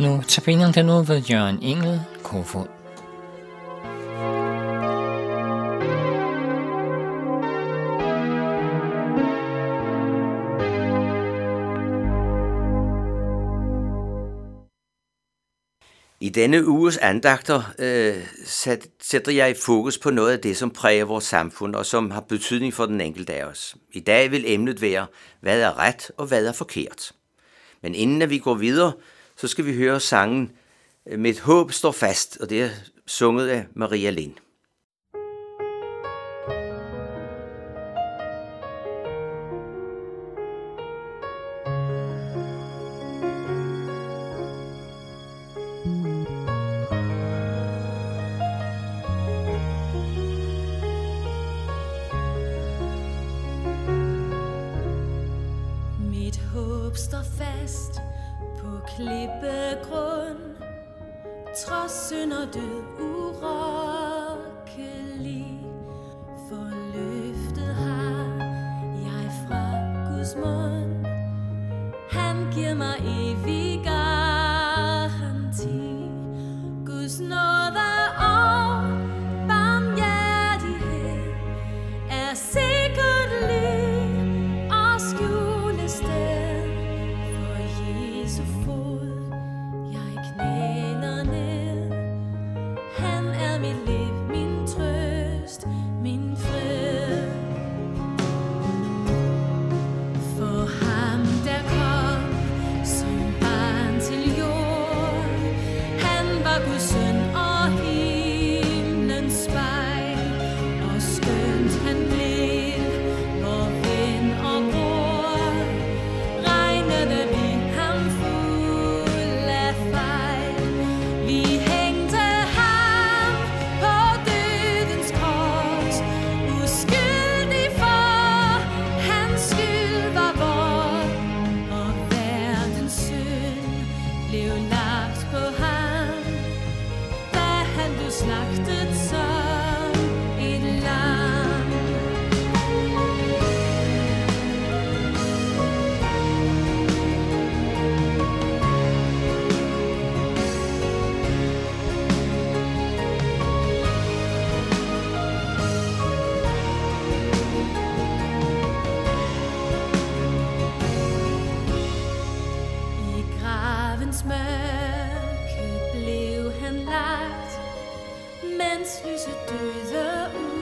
Nu tabiner den ud ved Jørgen Engel, Kofod. I denne uges andagter øh, sætter jeg fokus på noget af det, som præger vores samfund og som har betydning for den enkelte af os. I dag vil emnet være, hvad er ret og hvad er forkert. Men inden at vi går videre, så skal vi høre sangen øh, Mit håb står fast, og det er sunget af Maria Lind. håb står fast klippegrund Trods synd og død urørt. Christmas. mensen ze duiden.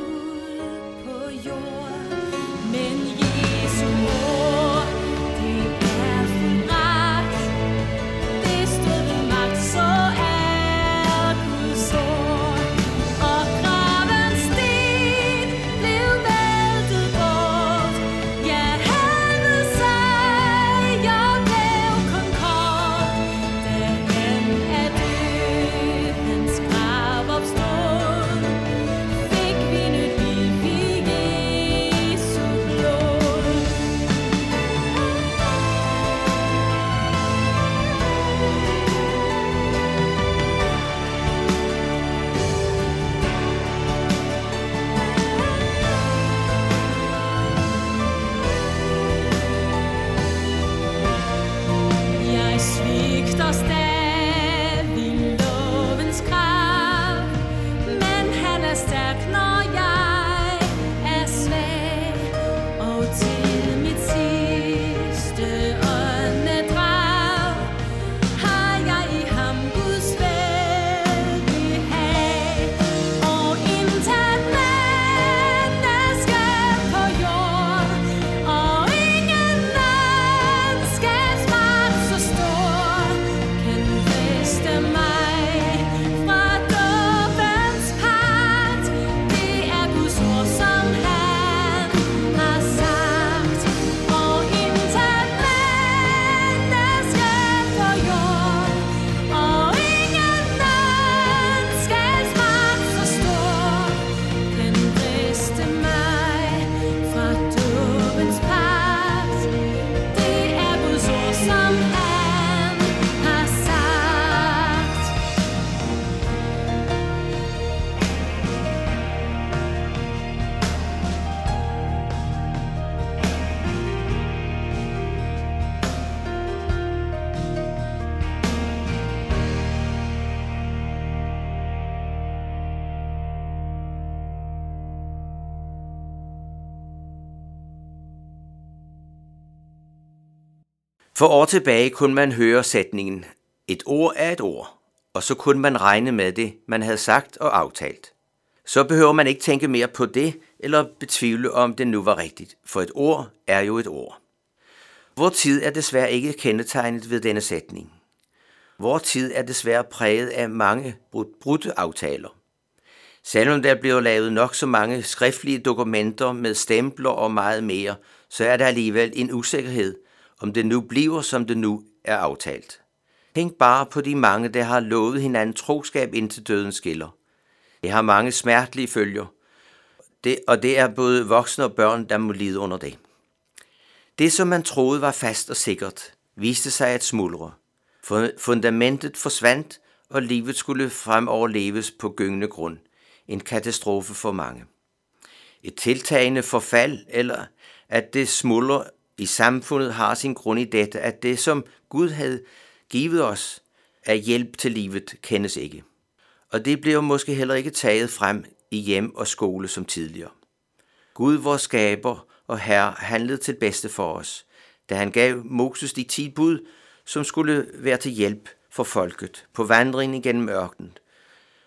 For år tilbage kunne man høre sætningen, et ord er et ord, og så kunne man regne med det, man havde sagt og aftalt. Så behøver man ikke tænke mere på det, eller betvivle om det nu var rigtigt, for et ord er jo et ord. Vor tid er desværre ikke kendetegnet ved denne sætning. Vor tid er desværre præget af mange brudte aftaler. Selvom der bliver lavet nok så mange skriftlige dokumenter med stempler og meget mere, så er der alligevel en usikkerhed, om det nu bliver, som det nu er aftalt. Tænk bare på de mange, der har lovet hinanden troskab indtil døden skiller. Det har mange smertelige følger, det, og det er både voksne og børn, der må lide under det. Det, som man troede var fast og sikkert, viste sig at smuldre. Fundamentet forsvandt, og livet skulle fremover leves på gyngende grund. En katastrofe for mange. Et tiltagende forfald, eller at det smuldrer i samfundet, har sin grund i dette, at det, som Gud havde givet os af hjælp til livet, kendes ikke. Og det bliver måske heller ikke taget frem i hjem og skole som tidligere. Gud, vores skaber og herre, handlede til bedste for os, da han gav Moses de ti bud, som skulle være til hjælp for folket på vandringen igennem ørkenen,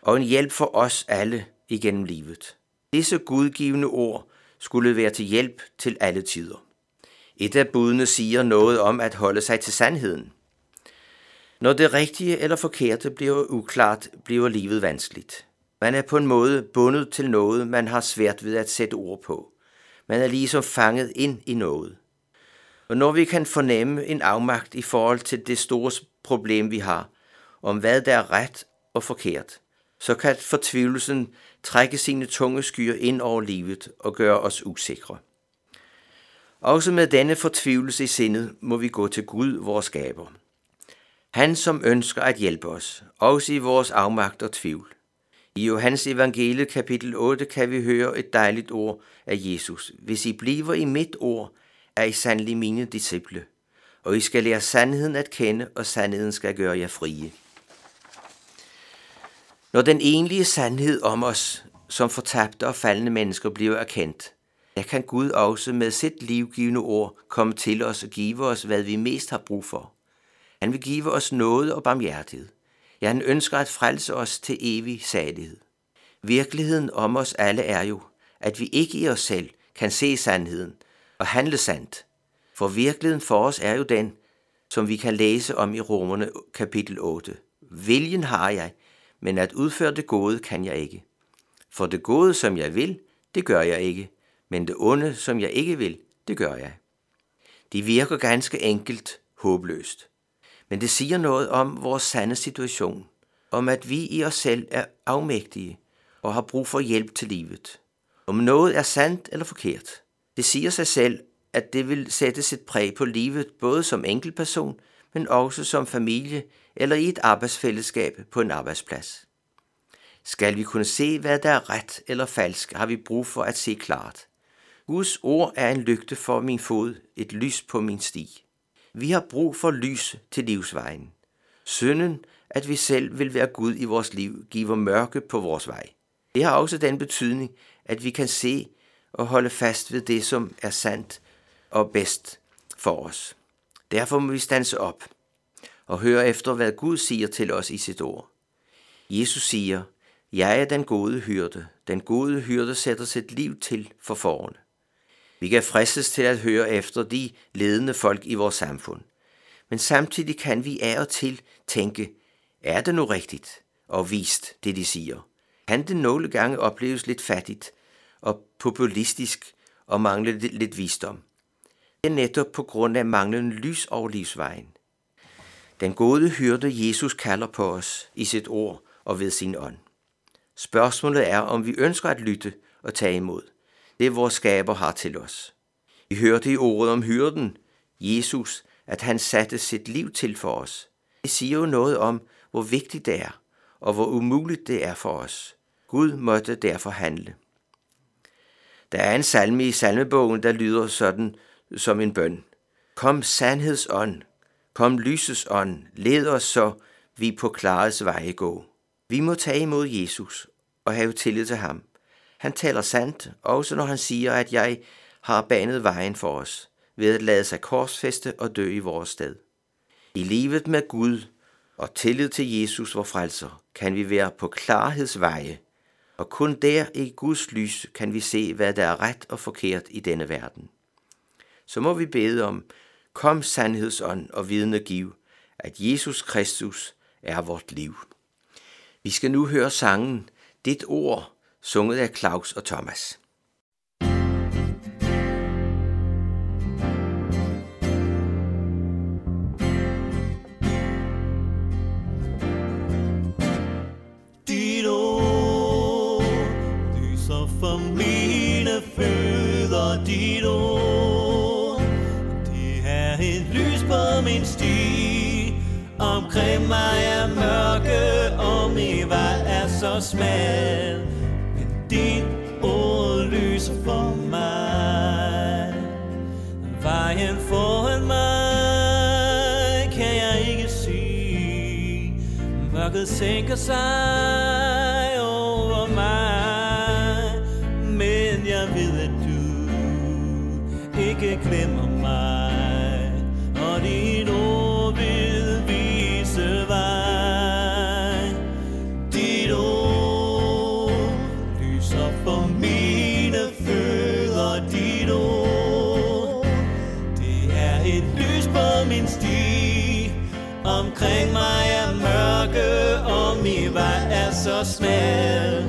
og en hjælp for os alle igennem livet. Disse gudgivende ord skulle være til hjælp til alle tider. Et af budene siger noget om at holde sig til sandheden. Når det rigtige eller forkerte bliver uklart, bliver livet vanskeligt. Man er på en måde bundet til noget, man har svært ved at sætte ord på. Man er ligesom fanget ind i noget. Og når vi kan fornemme en afmagt i forhold til det store problem, vi har, om hvad der er ret og forkert, så kan fortvivlelsen trække sine tunge skyer ind over livet og gøre os usikre. Også med denne fortvivlelse i sindet må vi gå til Gud, vores skaber. Han, som ønsker at hjælpe os, også i vores afmagt og tvivl. I Johannes evangelie kapitel 8 kan vi høre et dejligt ord af Jesus. Hvis I bliver i mit ord, er I sandelig mine disciple, og I skal lære sandheden at kende, og sandheden skal gøre jer frie. Når den egentlige sandhed om os, som fortabte og faldende mennesker, bliver erkendt, der kan Gud også med sit livgivende ord komme til os og give os, hvad vi mest har brug for. Han vil give os noget og barmhjertighed. Ja, han ønsker at frelse os til evig salighed. Virkeligheden om os alle er jo, at vi ikke i os selv kan se sandheden og handle sandt. For virkeligheden for os er jo den, som vi kan læse om i Romerne kapitel 8. Viljen har jeg, men at udføre det gode kan jeg ikke. For det gode, som jeg vil, det gør jeg ikke, men det onde, som jeg ikke vil, det gør jeg. De virker ganske enkelt håbløst. Men det siger noget om vores sande situation, om at vi i os selv er afmægtige og har brug for hjælp til livet. Om noget er sandt eller forkert. Det siger sig selv, at det vil sætte sit præg på livet både som enkeltperson, men også som familie eller i et arbejdsfællesskab på en arbejdsplads. Skal vi kunne se, hvad der er ret eller falsk, har vi brug for at se klart. Guds ord er en lygte for min fod, et lys på min sti. Vi har brug for lys til livsvejen. Synden, at vi selv vil være Gud i vores liv, giver mørke på vores vej. Det har også den betydning, at vi kan se og holde fast ved det, som er sandt og bedst for os. Derfor må vi stanse op og høre efter, hvad Gud siger til os i sit ord. Jesus siger, jeg er den gode hyrde. Den gode hyrde sætter sit liv til for forerne. Vi kan fristes til at høre efter de ledende folk i vores samfund. Men samtidig kan vi af og til tænke, er det nu rigtigt og vist, det de siger? Kan det nogle gange opleves lidt fattigt og populistisk og mangle lidt visdom? Det er netop på grund af manglende lys over livsvejen. Den gode hyrde Jesus kalder på os i sit ord og ved sin ånd. Spørgsmålet er, om vi ønsker at lytte og tage imod det vores skaber har til os. Vi hørte i ordet om hyrden, Jesus, at han satte sit liv til for os. Det siger jo noget om, hvor vigtigt det er, og hvor umuligt det er for os. Gud måtte derfor handle. Der er en salme i salmebogen, der lyder sådan som en bøn. Kom sandhedsånd, kom lysets ånd, led os så, vi på klarets veje gå. Vi må tage imod Jesus og have tillid til ham. Han taler sandt, også når han siger, at jeg har banet vejen for os. ved at lade sig korsfeste og dø i vores sted. I livet med Gud og tillid til Jesus, vor frelser, kan vi være på klarhedsveje, og kun der i Guds lys kan vi se, hvad der er ret og forkert i denne verden. Så må vi bede om, kom sandhedsånd og vidne giv, at Jesus Kristus er vort liv. Vi skal nu høre sangen Dit ord, sunget af Claus og Thomas. Et lys på min sti, omkring mig er mørke, og min vej er så smal. Mørket sænker sig over mig. Men jeg ved, at du ikke glemmer mig. Og dit ord så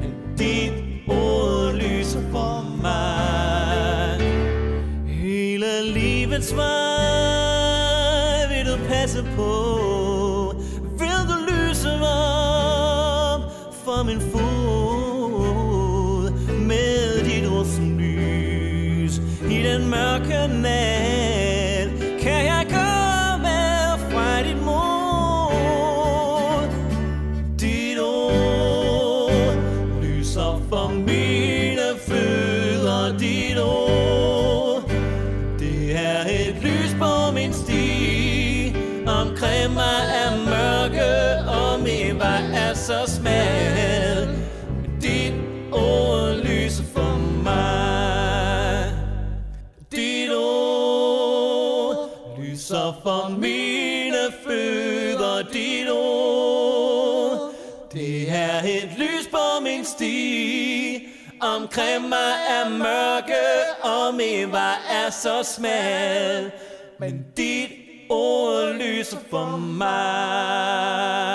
Men dit ord lyser for mig. Hele livets vej lyser for mine fødder Dit ord. Det er et lys på min sti. Omkring mig er mørke Og min vej er så smal. Men dit ord lyser for mig.